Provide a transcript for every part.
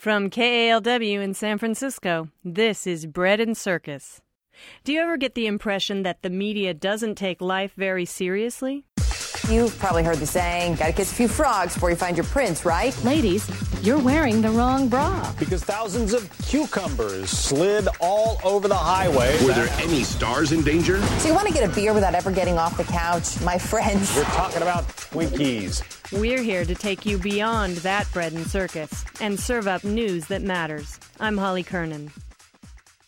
From KALW in San Francisco, this is Bread and Circus. Do you ever get the impression that the media doesn't take life very seriously? You've probably heard the saying, gotta kiss a few frogs before you find your prince, right? Ladies, you're wearing the wrong bra. Because thousands of cucumbers slid all over the highway. Were there any stars in danger? So you want to get a beer without ever getting off the couch? My friends. We're talking about Twinkies. We're here to take you beyond that bread and circus and serve up news that matters. I'm Holly Kernan.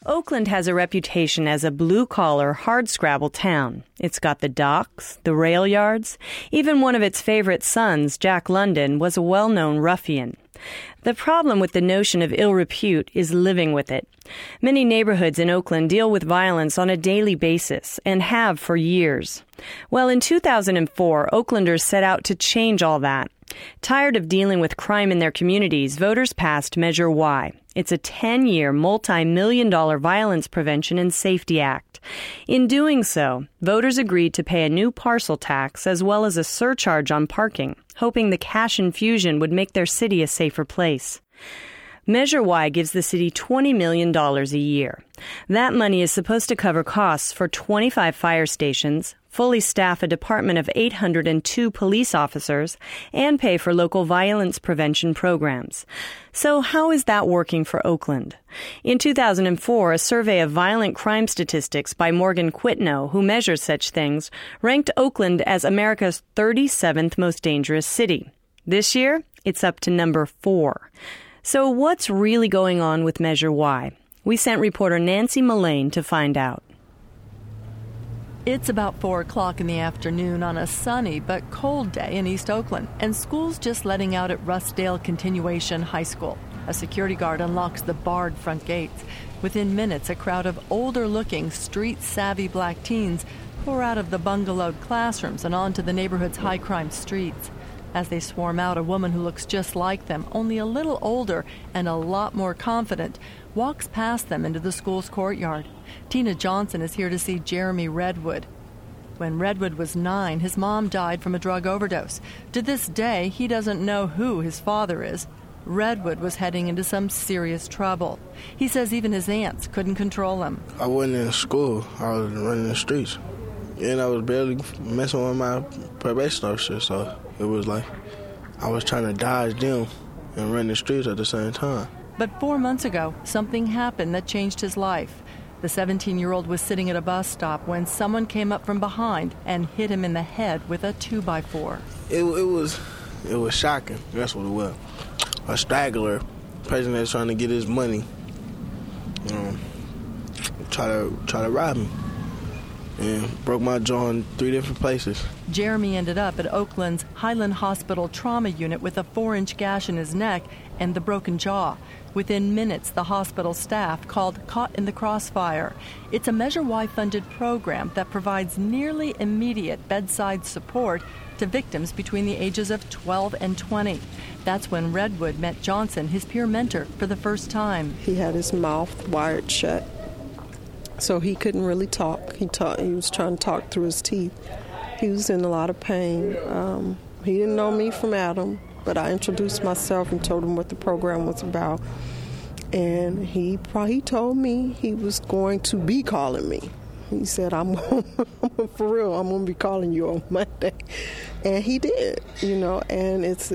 Oakland has a reputation as a blue collar, hardscrabble town. It's got the docks, the rail yards. Even one of its favorite sons, Jack London, was a well known ruffian. The problem with the notion of ill repute is living with it. Many neighborhoods in Oakland deal with violence on a daily basis and have for years. Well, in 2004, Oaklanders set out to change all that. Tired of dealing with crime in their communities, voters passed Measure Y. It's a 10 year, multi million dollar violence prevention and safety act. In doing so, voters agreed to pay a new parcel tax as well as a surcharge on parking, hoping the cash infusion would make their city a safer place. Measure Y gives the city $20 million a year. That money is supposed to cover costs for 25 fire stations, fully staff a department of 802 police officers, and pay for local violence prevention programs. So how is that working for Oakland? In 2004, a survey of violent crime statistics by Morgan Quitno, who measures such things, ranked Oakland as America's 37th most dangerous city. This year, it's up to number four. So what's really going on with Measure Y? We sent reporter Nancy Mullane to find out. It's about 4 o'clock in the afternoon on a sunny but cold day in East Oakland, and school's just letting out at Rudsdale Continuation High School. A security guard unlocks the barred front gates. Within minutes, a crowd of older looking, street savvy black teens pour out of the bungalowed classrooms and onto the neighborhood's high crime streets. As they swarm out, a woman who looks just like them, only a little older and a lot more confident, walks past them into the school's courtyard. Tina Johnson is here to see Jeremy Redwood. When Redwood was nine, his mom died from a drug overdose. To this day, he doesn't know who his father is. Redwood was heading into some serious trouble. He says even his aunts couldn't control him. I wasn't in school, I was running the streets. And I was barely messing with my probation officer, so it was like I was trying to dodge them and run the streets at the same time. But four months ago, something happened that changed his life. The 17 year old was sitting at a bus stop when someone came up from behind and hit him in the head with a 2x4. It, it was it was shocking. That's what it was. A straggler, person that's trying to get his money, you know, try to try to rob me and broke my jaw in three different places. Jeremy ended up at Oakland's Highland Hospital trauma unit with a four inch gash in his neck and the broken jaw. Within minutes, the hospital staff called Caught in the Crossfire. It's a Measure Y funded program that provides nearly immediate bedside support to victims between the ages of 12 and 20. That's when Redwood met Johnson, his peer mentor, for the first time. He had his mouth wired shut so he couldn't really talk. He talk, he was trying to talk through his teeth. He was in a lot of pain. Um, he didn't know me from Adam, but I introduced myself and told him what the program was about. And he he told me he was going to be calling me. He said, "I'm for real. I'm going to be calling you on Monday," and he did. You know, and it's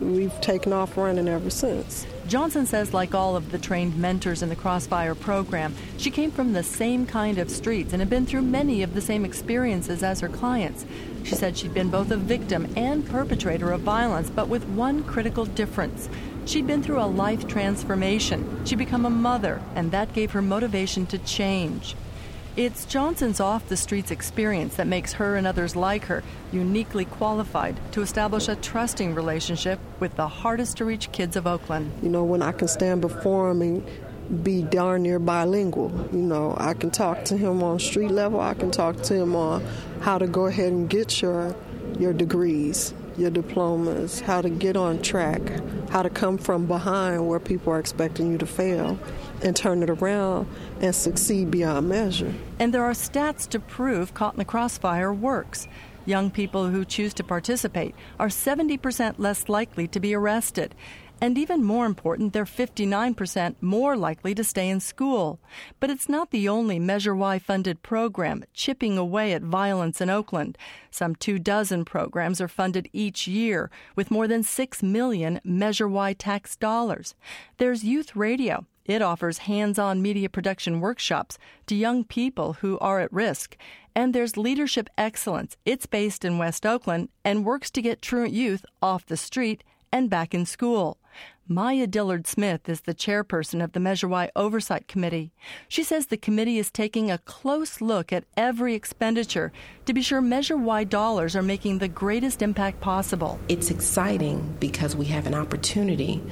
we've taken off running ever since. Johnson says, like all of the trained mentors in the Crossfire program, she came from the same kind of streets and had been through many of the same experiences as her clients. She said she'd been both a victim and perpetrator of violence, but with one critical difference. She'd been through a life transformation. She'd become a mother, and that gave her motivation to change. It's Johnson's off the streets experience that makes her and others like her uniquely qualified to establish a trusting relationship with the hardest to reach kids of Oakland. You know, when I can stand before him and be darn near bilingual, you know, I can talk to him on street level, I can talk to him on how to go ahead and get your your degrees, your diplomas, how to get on track, how to come from behind where people are expecting you to fail and turn it around and succeed beyond measure. And there are stats to prove Caught in the Crossfire works. Young people who choose to participate are 70% less likely to be arrested. And even more important, they're 59% more likely to stay in school. But it's not the only Measure Y funded program chipping away at violence in Oakland. Some two dozen programs are funded each year with more than 6 million Measure Y tax dollars. There's youth radio. It offers hands on media production workshops to young people who are at risk. And there's Leadership Excellence. It's based in West Oakland and works to get truant youth off the street and back in school. Maya Dillard Smith is the chairperson of the Measure Y Oversight Committee. She says the committee is taking a close look at every expenditure to be sure Measure Y dollars are making the greatest impact possible. It's exciting because we have an opportunity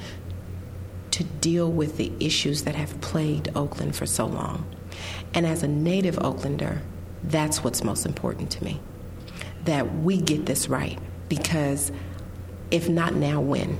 to deal with the issues that have plagued Oakland for so long. And as a native Oaklander, that's what's most important to me. That we get this right because if not now, when?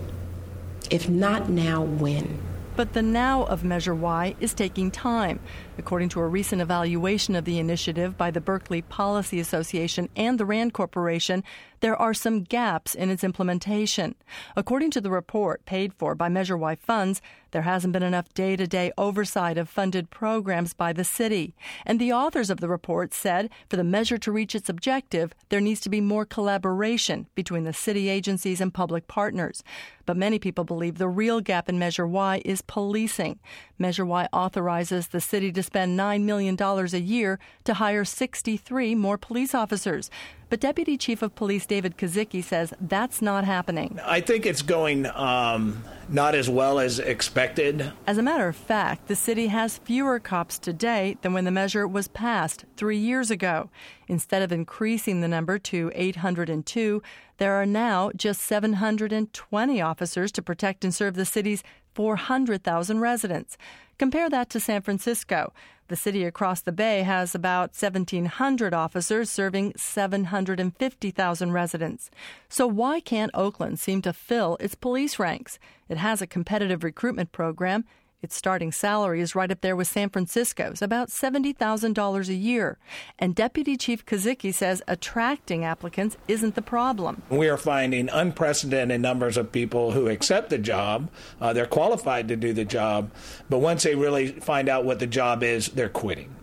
If not now, when? But the now of Measure Y is taking time. According to a recent evaluation of the initiative by the Berkeley Policy Associates and the RAND Corporation, there are some gaps in its implementation. According to the report paid for by Measure Y funds, there hasn't been enough day to day oversight of funded programs by the city. And the authors of the report said for the measure to reach its objective, there needs to be more collaboration between the city agencies and public partners. But many people believe the real gap in Measure Y is policing. Measure Y authorizes the city to spend $9 million a year to hire 63 more police officers. But Deputy Chief of Police David Kozicki says that's not happening. I think it's going um, not as well as expected. As a matter of fact, the city has fewer cops today than when the measure was passed three years ago. Instead of increasing the number to 802, there are now just 720 officers to protect and serve the city's 400,000 residents. Compare that to San Francisco. The city across the bay has about 1,700 officers serving 750,000 residents. So, why can't Oakland seem to fill its police ranks? It has a competitive recruitment program. Its starting salary is right up there with San Francisco's, about $70,000 a year. And Deputy Chief Kozicki says attracting applicants isn't the problem. We are finding unprecedented numbers of people who accept the job. Uh, they're qualified to do the job, but once they really find out what the job is, they're quitting.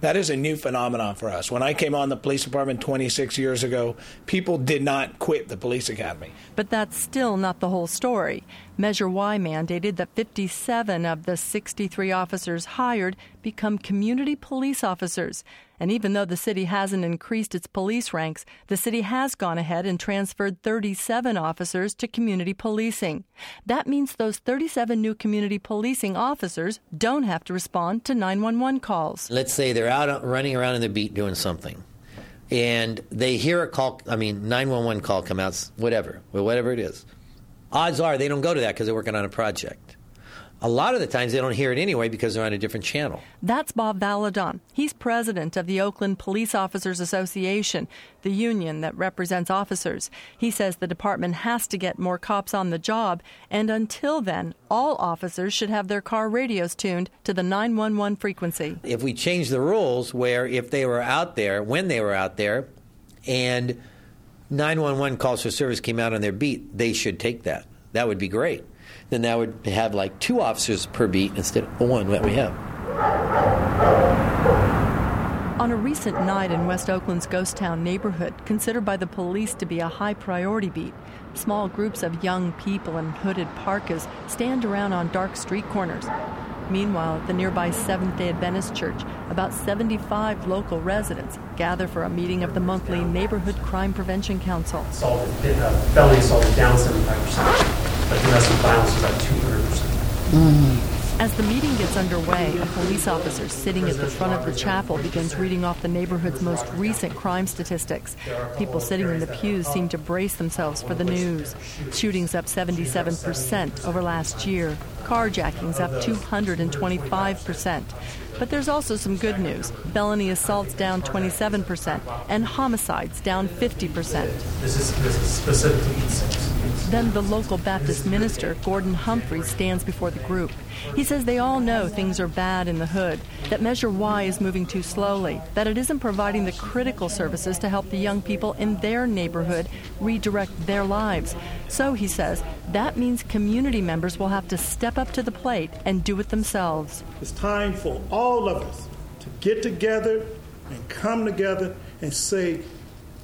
That is a new phenomenon for us. When I came on the police department 26 years ago, people did not quit the police academy. But that's still not the whole story. Measure Y mandated that 57 of the 63 officers hired become community police officers. And even though the city hasn't increased its police ranks, the city has gone ahead and transferred 37 officers to community policing. That means those 37 new community policing officers don't have to respond to 911 calls. Let's say they're out running around in the beat doing something. And they hear a call, I mean, 911 call come out, whatever, whatever it is odds are they don't go to that because they're working on a project. A lot of the times they don't hear it anyway because they're on a different channel. That's Bob Valladon. He's president of the Oakland Police Officers Association, the union that represents officers. He says the department has to get more cops on the job, and until then, all officers should have their car radios tuned to the 911 frequency. If we change the rules where if they were out there, when they were out there, and 911 calls for service came out on their beat, they should take that. That would be great. Then that would have like two officers per beat instead of one that we have. On a recent night in West Oakland's Ghost Town neighborhood, considered by the police to be a high priority beat, small groups of young people in hooded parkas stand around on dark street corners. Meanwhile, at the nearby Seventh day Adventist Church, about 75 local residents gather for a meeting of the monthly Neighborhood Crime Prevention Council. Assault, uh, felony assault is down 75%, but domestic violence is at 200%. Mm. As the meeting gets underway, a police officer sitting at the front of the chapel begins reading off the neighborhood's most recent crime statistics. People sitting in the pews seem to brace themselves for the news. Shootings up 77% over last year, carjackings up 225%. But there's also some good news. Felony assaults down 27% and homicides down 50%. This is, this is specific to E6. Then the local Baptist minister, Gordon Humphrey, stands before the group. He says they all know things are bad in the hood, that Measure Y is moving too slowly, that it isn't providing the critical services to help the young people in their neighborhood redirect their lives. So, he says, that means community members will have to step up to the plate and do it themselves. It's time for all of us to get together and come together and say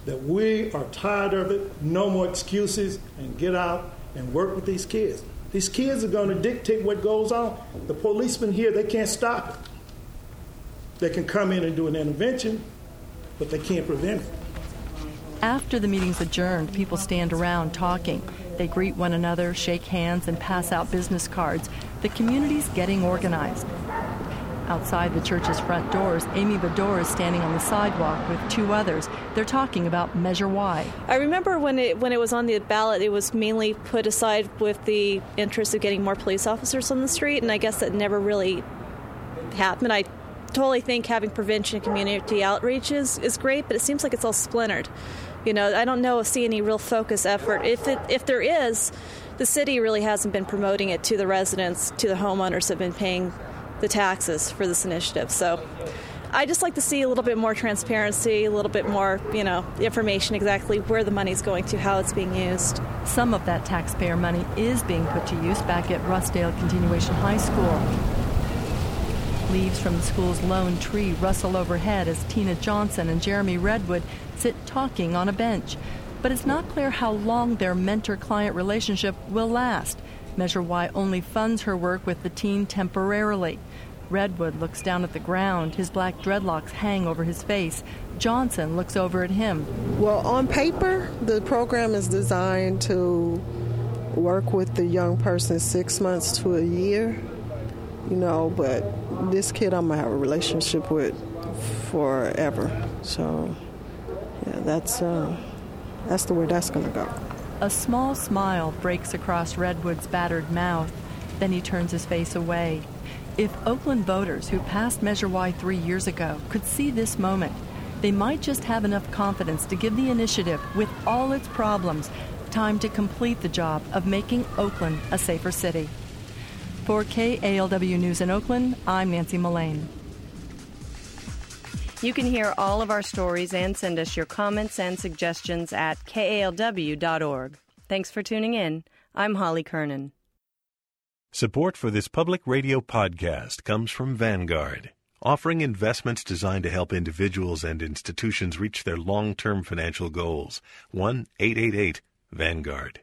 that we are tired of it, no more excuses, and get out and work with these kids. These kids are going to dictate what goes on. The policemen here, they can't stop it. They can come in and do an intervention, but they can't prevent it. After the meeting's adjourned, people stand around talking. They greet one another, shake hands, and pass out business cards. The community's getting organized. Outside the church's front doors, Amy Bador is standing on the sidewalk with two others. They're talking about Measure Y. I remember when it when it was on the ballot, it was mainly put aside with the interest of getting more police officers on the street, and I guess that never really happened. I totally think having prevention and community outreach is, is great, but it seems like it's all splintered. You know, I don't know see any real focus effort. If it, if there is, the city really hasn't been promoting it to the residents, to the homeowners have been paying the taxes for this initiative. So I just like to see a little bit more transparency, a little bit more, you know, information exactly where the money's going to, how it's being used. Some of that taxpayer money is being put to use back at Rudsdale Continuation High School. Leaves from the school's lone tree rustle overhead as Tina Johnson and Jeremy Redwood sit talking on a bench. But it's not clear how long their mentor client relationship will last. Measure Y only funds her work with the teen temporarily. Redwood looks down at the ground. His black dreadlocks hang over his face. Johnson looks over at him. Well, on paper, the program is designed to work with the young person six months to a year, you know, but this kid I'm going to have a relationship with forever. So, yeah, that's, uh, that's the way that's going to go. A small smile breaks across Redwood's battered mouth. Then he turns his face away. If Oakland voters who passed Measure Y three years ago could see this moment, they might just have enough confidence to give the initiative, with all its problems, time to complete the job of making Oakland a safer city. For KALW News in Oakland, I'm Nancy Mullane. You can hear all of our stories and send us your comments and suggestions at kalw.org. Thanks for tuning in. I'm Holly Kernan. Support for this public radio podcast comes from Vanguard, offering investments designed to help individuals and institutions reach their long term financial goals. 1 888 Vanguard.